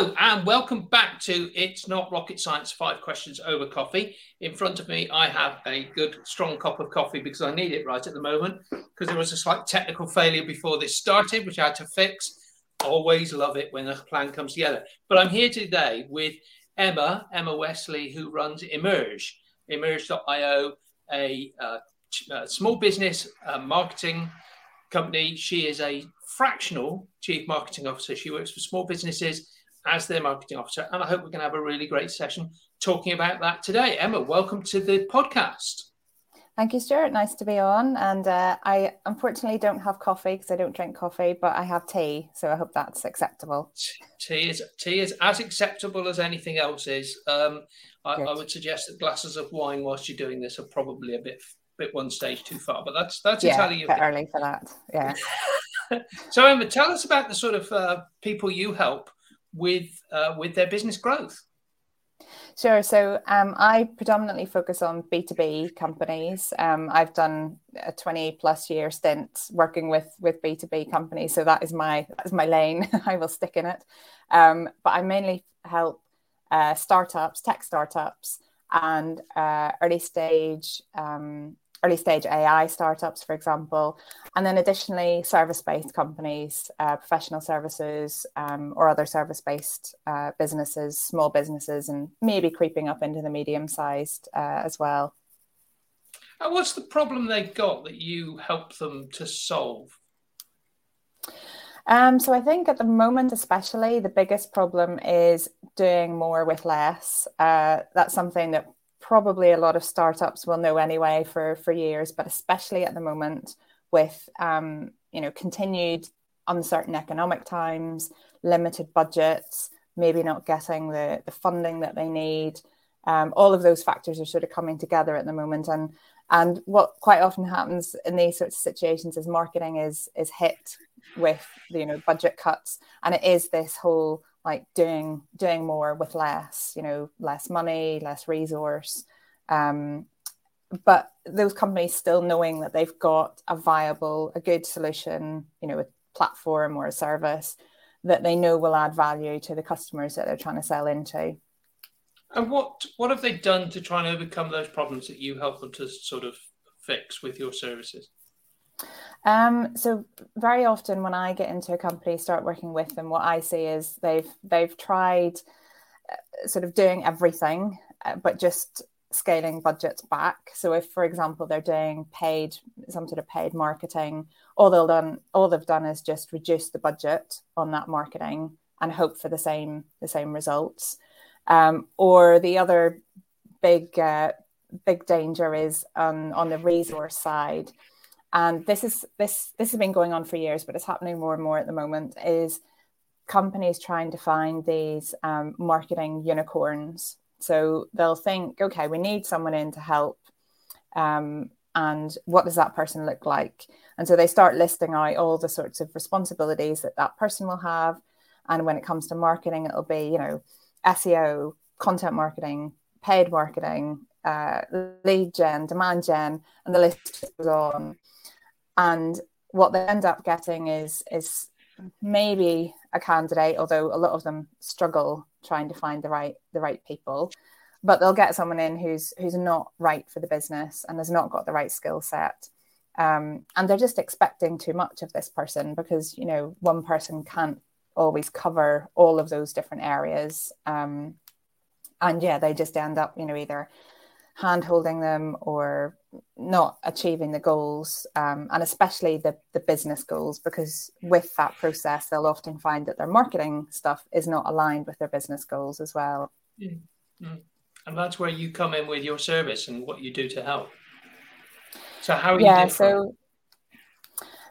And welcome back to It's Not Rocket Science Five Questions Over Coffee. In front of me, I have a good, strong cup of coffee because I need it right at the moment because there was a slight technical failure before this started, which I had to fix. Always love it when a plan comes together. But I'm here today with Emma, Emma Westley, who runs Emerge, emerge.io, a, uh, a small business uh, marketing company. She is a fractional chief marketing officer. She works for small businesses as their marketing officer. And I hope we're going to have a really great session talking about that today. Emma, welcome to the podcast. Thank you, Stuart. Nice to be on. And uh, I unfortunately don't have coffee because I don't drink coffee, but I have tea, so I hope that's acceptable. Tea is tea is as acceptable as anything else is. Um, I, I, would suggest that glasses of wine whilst you're doing this are probably a bit bit one stage too far, but that's that's yeah, entirely bit early for that. Yeah. so Emma, tell us about the sort of uh, people you help with uh, with their business growth? Sure. So um, I predominantly focus on B2B companies. Um, I've done a 20 plus year stint working with, with B2B companies. So that is my, that is my lane. I will stick in it. Um, but I mainly help uh, startups, tech startups, and uh, early stage um, early stage AI startups, for example, and then additionally service based companies, uh, professional services, um, or other service based uh, businesses, small businesses, and maybe creeping up into the medium sized uh, as well. And what's the problem they've got that you help them to solve? Um, so I think at the moment, especially, the biggest problem is doing more with less. Uh, that's something that probably a lot of startups will know anyway for for years, but especially at the moment with um, you know continued uncertain economic times, limited budgets, maybe not getting the the funding that they need. Um, all of those factors are sort of coming together at the moment, and and what quite often happens in these sorts of situations is marketing is is hit with you know budget cuts, and it is this whole like doing doing more with less you know less money less resource. Um, but those companies still knowing that they've got a viable a good solution you know a platform or a service that they know will add value to the customers that they're trying to sell into. And what what have they done to try and overcome those problems that you help them to sort of fix with your services um, so very often when I get into a company, start working with them, what I see is they've they've tried uh, sort of doing everything, uh, but just scaling budgets back. So if, for example, they're doing paid some sort of paid marketing, all they'll done all they've done is just reduce the budget on that marketing and hope for the same the same results. Um, or the other big uh, big danger is on on the resource side and this is this this has been going on for years but it's happening more and more at the moment is companies trying to find these um, marketing unicorns. So they'll think okay we need someone in to help um, and what does that person look like? And so they start listing out all the sorts of responsibilities that that person will have. And when it comes to marketing it'll be you know seo content marketing paid marketing uh, lead gen demand gen and the list goes on and what they end up getting is is maybe a candidate although a lot of them struggle trying to find the right the right people. But they'll get someone in who's who's not right for the business and has not got the right skill set. Um, and they're just expecting too much of this person because you know one person can't always cover all of those different areas. Um, and yeah they just end up you know either hand holding them or not achieving the goals um, and especially the, the business goals because with that process they'll often find that their marketing stuff is not aligned with their business goals as well. Mm-hmm. and that's where you come in with your service and what you do to help. So how are yeah, so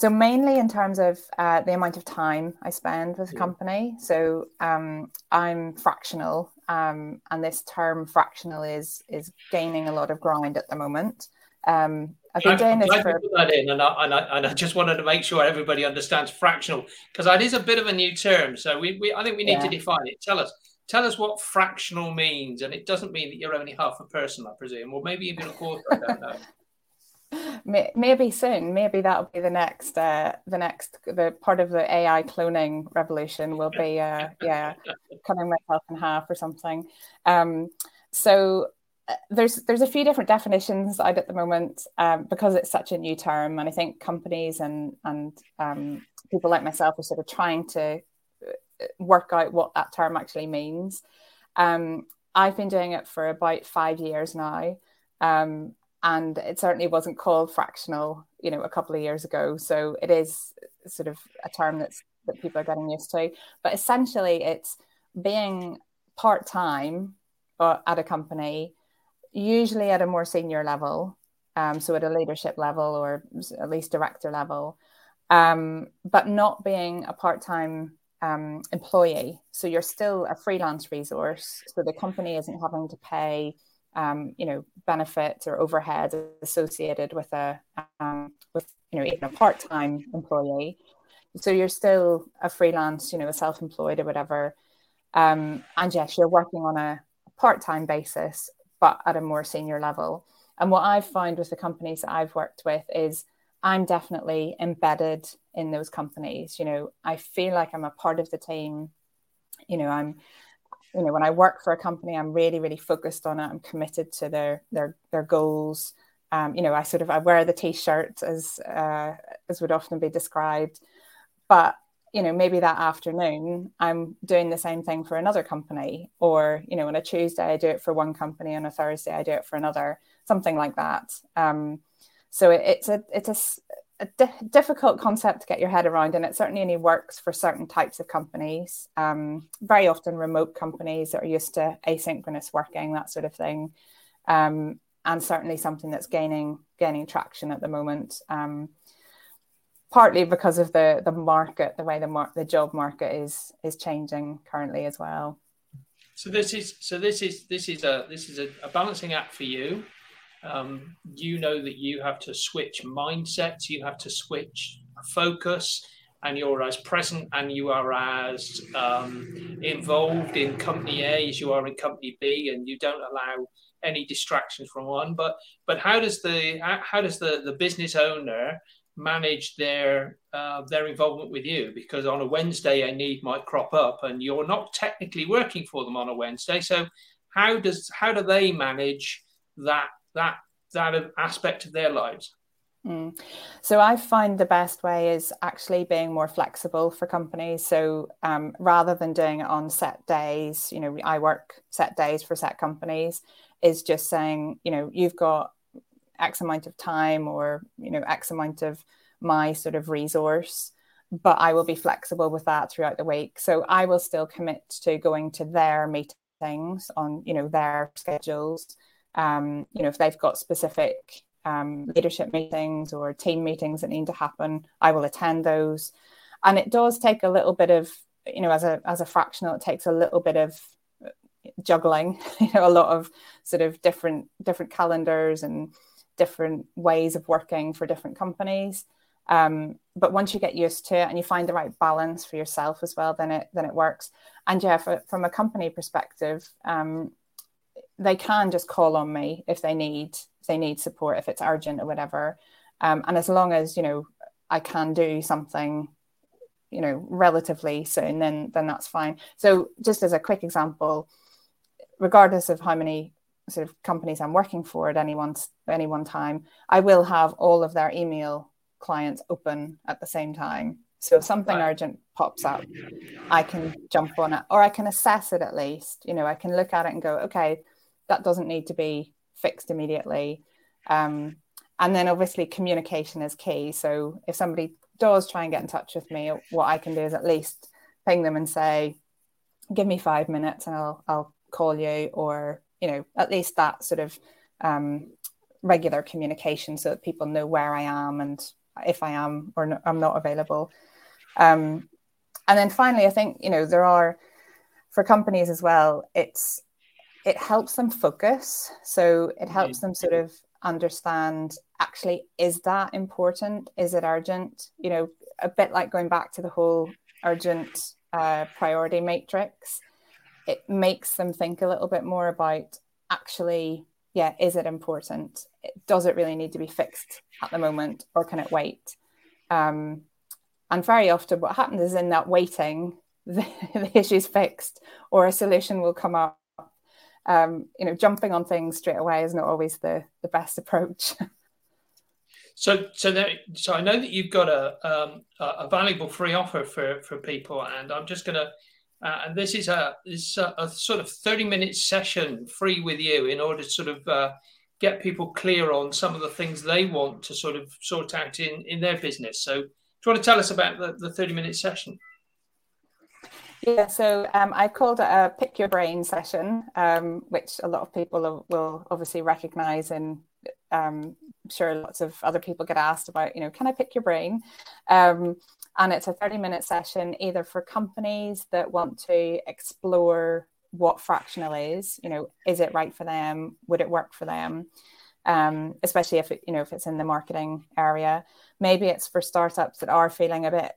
so mainly in terms of uh, the amount of time I spend with a company. So um, I'm fractional, um, and this term fractional is is gaining a lot of ground at the moment. Um, I've been doing this for. Put that in, and I, and, I, and I just wanted to make sure everybody understands fractional because that is a bit of a new term. So we, we I think we need yeah. to define it. Tell us tell us what fractional means, and it doesn't mean that you're only half a person, I presume, or maybe even a quarter. I don't know. maybe soon. Maybe that'll be the next uh the next the part of the ai cloning revolution will be uh yeah cutting myself in half or something. Um so uh, there's there's a few different definitions out at the moment um, because it's such a new term and i think companies and and um, people like myself are sort of trying to uh, work out what that term actually means. Um, i've been doing it for about five years now. Um, and it certainly wasn't called fractional you know a couple of years ago. So it is sort of a term that's that people are getting used to. But essentially it's being part-time at a company usually at a more senior level um, so at a leadership level or at least director level um, but not being a part-time um, employee. So you're still a freelance resource. So the company isn't having to pay um, you know benefits or overhead associated with a um, with you know even a part-time employee. So you're still a freelance you know a self-employed or whatever. Um, and yes you're working on a part-time basis but at a more senior level. And what i've found with the companies that i've worked with is i'm definitely embedded in those companies. You know i feel like i'm a part of the team. You know i'm you know when i work for a company i'm really really focused on it. I'm committed to their their their goals. Um, you know i sort of i wear the t-shirt as uh, as would often be described. But you know maybe that afternoon i'm doing the same thing for another company. Or you know on a tuesday i do it for one company. On a thursday i do it for another something like that. Um, so it, it's a it's a a di- difficult concept to get your head around, and it certainly only works for certain types of companies. Um, very often, remote companies that are used to asynchronous working, that sort of thing, um, and certainly something that's gaining gaining traction at the moment. Um, partly because of the the market, the way the mar- the job market is is changing currently as well. So this is so this is this is a this is a, a balancing act for you um, you know that you have to switch mindsets, you have to switch focus, and you're as present and you are as um, involved in company A as you are in company B, and you don't allow any distractions from one. But but how does the how does the the business owner manage their uh, their involvement with you? Because on a Wednesday a need might crop up, and you're not technically working for them on a Wednesday. So how does how do they manage that that that aspect of their lives. Mm. So I find the best way is actually being more flexible for companies. So um, rather than doing it on set days, you know, I work set days for set companies. Is just saying, you know, you've got X amount of time or you know X amount of my sort of resource, but I will be flexible with that throughout the week. So I will still commit to going to their meetings on you know their schedules um, you know, if they've got specific um, leadership meetings or team meetings that need to happen, I will attend those. And it does take a little bit of, you know, as a as a fractional, it takes a little bit of juggling, you know, a lot of sort of different different calendars and different ways of working for different companies. Um, but once you get used to it and you find the right balance for yourself as well, then it then it works. And yeah, for, from a company perspective, um, they can just call on me if they need if they need support if it's urgent or whatever. Um, and as long as you know i can do something you know relatively soon then then that's fine. So just as a quick example regardless of how many sort of companies i'm working for at any one any one time i will have all of their email clients open at the same time. So if something right. urgent pops up i can jump on it or i can assess it at least. You know i can look at it and go okay that doesn't need to be fixed immediately. Um, and then obviously communication is key. So if somebody does try and get in touch with me, what I can do is at least ping them and say, give me five minutes and I'll, I'll call you or, you know, at least that sort of um, regular communication so that people know where I am and if I am or I'm not available. Um, and then finally, I think, you know, there are, for companies as well, it's it helps them focus. So it helps them sort of understand actually, is that important? Is it urgent? You know, a bit like going back to the whole urgent uh, priority matrix, it makes them think a little bit more about actually, yeah, is it important? does it really need to be fixed at the moment or can it wait? Um, and very often, what happens is in that waiting, the, the issue's fixed or a solution will come up. Um, you know, jumping on things straight away is not always the, the best approach. So, so there, so I know that you've got a um, a valuable free offer for for people, and I'm just going to, uh, and this is a this a, a, sort of 30 minute session free with you in order to sort of uh, get people clear on some of the things they want to sort of sort out in in their business. So, do you want to tell us about the, the 30 minute session? Yeah, so um, I called it a pick your brain session, um, which a lot of people will obviously recognize and um, I'm sure lots of other people get asked about, you know, can I pick your brain? Um, and it's a 30 minute session either for companies that want to explore what fractional is, you know, is it right for them? Would it work for them? Um, especially if it, you know, if it's in the marketing area. Maybe it's for startups that are feeling a bit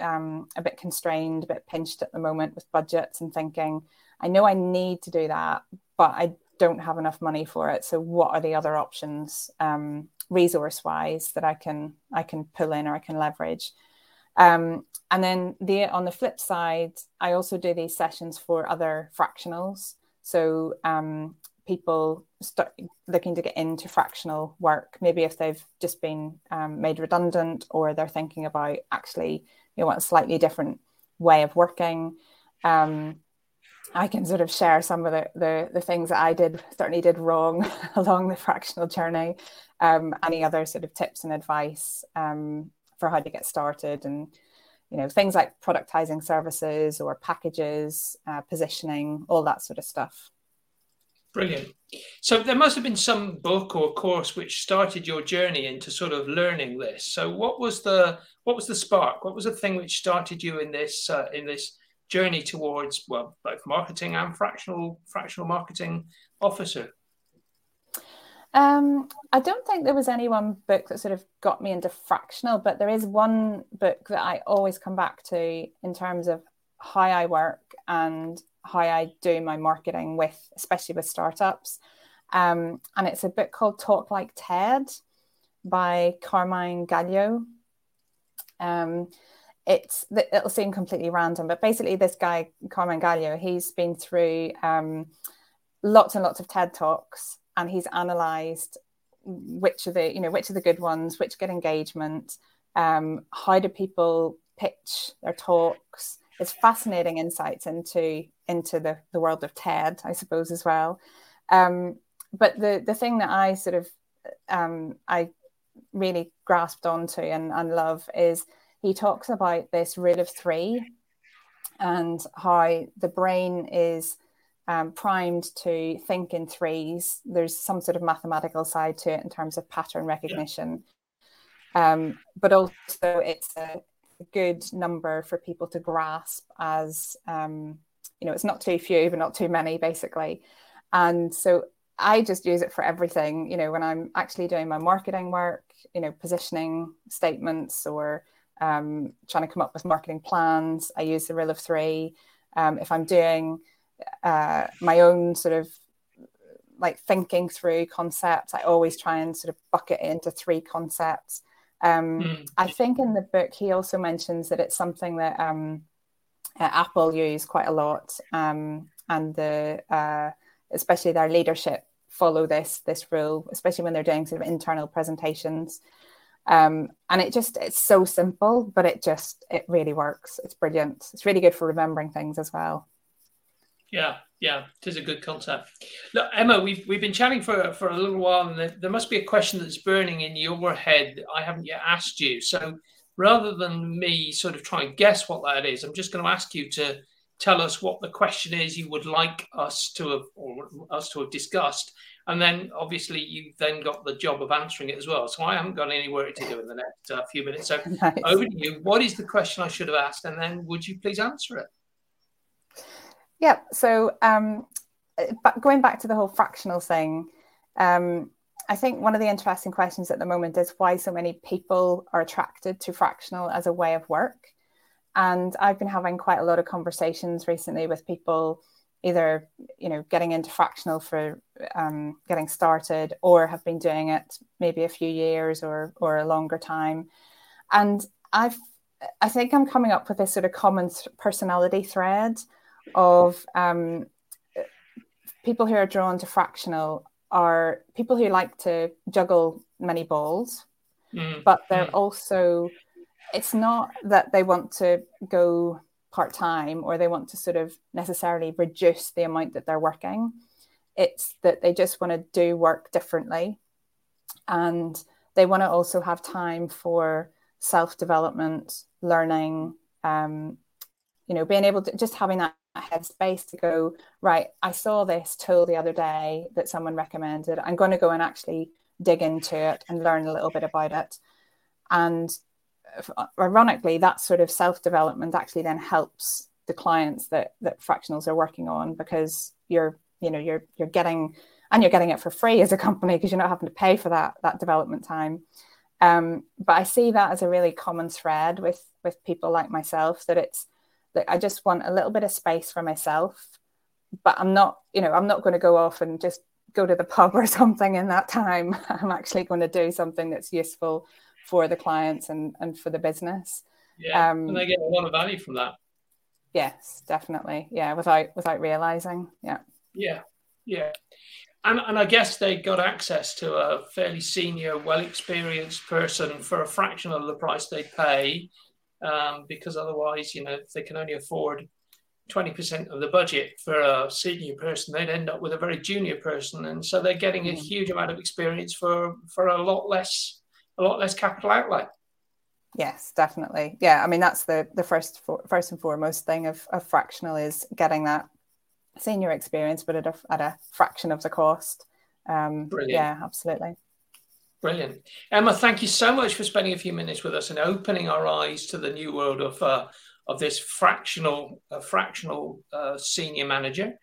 um, a bit constrained, a bit pinched at the moment with budgets and thinking, I know I need to do that, but I don't have enough money for it. So what are the other options, um, resource wise, that I can I can pull in or I can leverage? Um, and then the on the flip side, I also do these sessions for other fractionals. So um, people start looking to get into fractional work, maybe if they've just been um, made redundant or they're thinking about actually you want a slightly different way of working. Um, I can sort of share some of the, the, the things that I did certainly did wrong along the fractional journey. Um, any other sort of tips and advice um, for how to get started, and you know things like productizing services or packages, uh, positioning, all that sort of stuff. Brilliant. So there must have been some book or course which started your journey into sort of learning this. So what was the what was the spark? What was the thing which started you in this uh, in this journey towards well both marketing and fractional fractional marketing officer? Um, I don't think there was any one book that sort of got me into fractional, but there is one book that I always come back to in terms of how I work and how I do my marketing with, especially with startups. Um, and it's a book called Talk Like TED by Carmine Gallo. Um, it's it'll seem completely random, but basically, this guy Carmine Gallo, he's been through um, lots and lots of TED talks, and he's analysed which are the you know which are the good ones, which get engagement, um, how do people pitch their talks. It's fascinating insights into into the, the world of TED, I suppose, as well. Um, but the the thing that I sort of um, I really grasped onto and, and love is he talks about this rule of three and how the brain is um, primed to think in threes. There's some sort of mathematical side to it in terms of pattern recognition. Yeah. Um, but also, it's a good number for people to grasp as, um, you know, it's not too few, but not too many, basically. And so I just use it for everything, you know, when I'm actually doing my marketing work, you know, positioning statements or um, trying to come up with marketing plans. I use the rule of three. Um, if I'm doing uh, my own sort of like thinking through concepts, I always try and sort of bucket it into three concepts. Um, mm. I think in the book he also mentions that it's something that um, uh, Apple use quite a lot, um, and the uh, especially their leadership follow this this rule, especially when they're doing sort of internal presentations. Um, and it just it's so simple, but it just it really works. It's brilliant. It's really good for remembering things as well. Yeah, yeah, it is a good concept. Look, Emma, we've we've been chatting for for a little while, and there, there must be a question that's burning in your head. That I haven't yet asked you. So rather than me sort of try and guess what that is, I'm just going to ask you to tell us what the question is you would like us to have or us to have discussed and then obviously you then got the job of answering it as well. So I haven't got any work to do in the next uh, few minutes. So nice. over to you. What is the question I should have asked, and then would you please answer it? Yeah. So um, going back to the whole fractional thing, um, I think one of the interesting questions at the moment is why so many people are attracted to fractional as a way of work. And I've been having quite a lot of conversations recently with people either you know getting into fractional for um, getting started or have been doing it maybe a few years or or a longer time and i've i think i'm coming up with this sort of common personality thread of um, people who are drawn to fractional are people who like to juggle many balls mm. but they're mm. also it's not that they want to go part time or they want to sort of necessarily reduce the amount that they're working. It's that they just want to do work differently. And they want to also have time for self development, learning, um, you know, being able to just having that headspace to go, right, I saw this tool the other day that someone recommended. I'm going to go and actually dig into it and learn a little bit about it. And ironically, that sort of self development actually then helps the clients that that fractionals are working on because you're you know you're you're getting and you're getting it for free as a company because you're not having to pay for that that development time. Um, but I see that as a really common thread with with people like myself that it's that I just want a little bit of space for myself, but I'm not you know I'm not going to go off and just go to the pub or something in that time. I'm actually going to do something that's useful for the clients and, and for the business. Yeah, um, and they get a lot of value from that. Yes, definitely. Yeah, without without realizing. Yeah. Yeah, yeah. And, and I guess they got access to a fairly senior, well experienced person for a fraction of the price they pay, um, because otherwise, you know, if they can only afford 20% of the budget for a senior person, they'd end up with a very junior person. And so they're getting a mm. huge amount of experience for, for a lot less a lot less capital outlay. Yes, definitely. Yeah, I mean that's the the first first and foremost thing of, of fractional is getting that senior experience, but at a at a fraction of the cost. Um, Brilliant. Yeah, absolutely. Brilliant, Emma. Thank you so much for spending a few minutes with us and opening our eyes to the new world of uh, of this fractional uh, fractional uh, senior manager.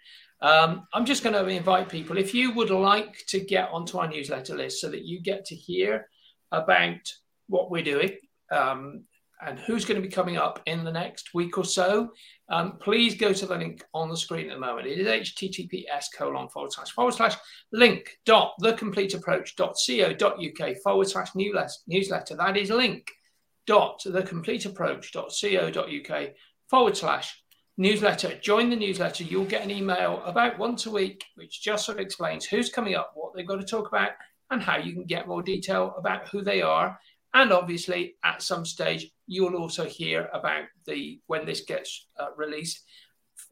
Um, I'm just going to invite people if you would like to get onto our newsletter list so that you get to hear about what we're doing um, and who's going to be coming up in the next week or so, um, please go to the link on the screen at the moment. It is https colon forward slash forward slash link dot thecompleteapproach.co.uk forward slash newsletter. That is link dot thecompleteapproach.co.uk forward slash newsletter. Join the newsletter. You'll get an email about once a week, which just sort of explains who's coming up, what they've got to talk about, and how you can get more detail about who they are. And obviously, at some stage, you'll also hear about the when this gets uh, released,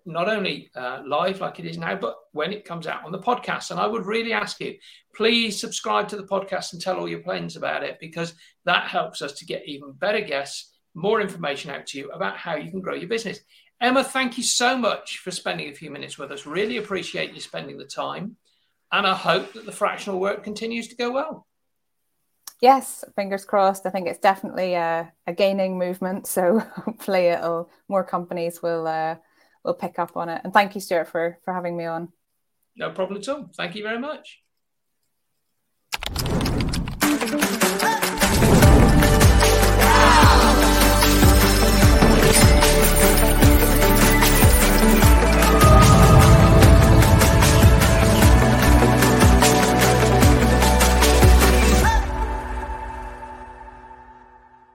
not only uh, live like it is now, but when it comes out on the podcast. And I would really ask you, please subscribe to the podcast and tell all your friends about it because that helps us to get even better guests, more information out to you about how you can grow your business. Emma, thank you so much for spending a few minutes with us. Really appreciate you spending the time. And I hope that the fractional work continues to go well. Yes, fingers crossed. I think it's definitely a, a gaining movement. So hopefully it'll more companies will uh, will pick up on it. And thank you, Stuart, for for having me on. No problem at all. Thank you very much.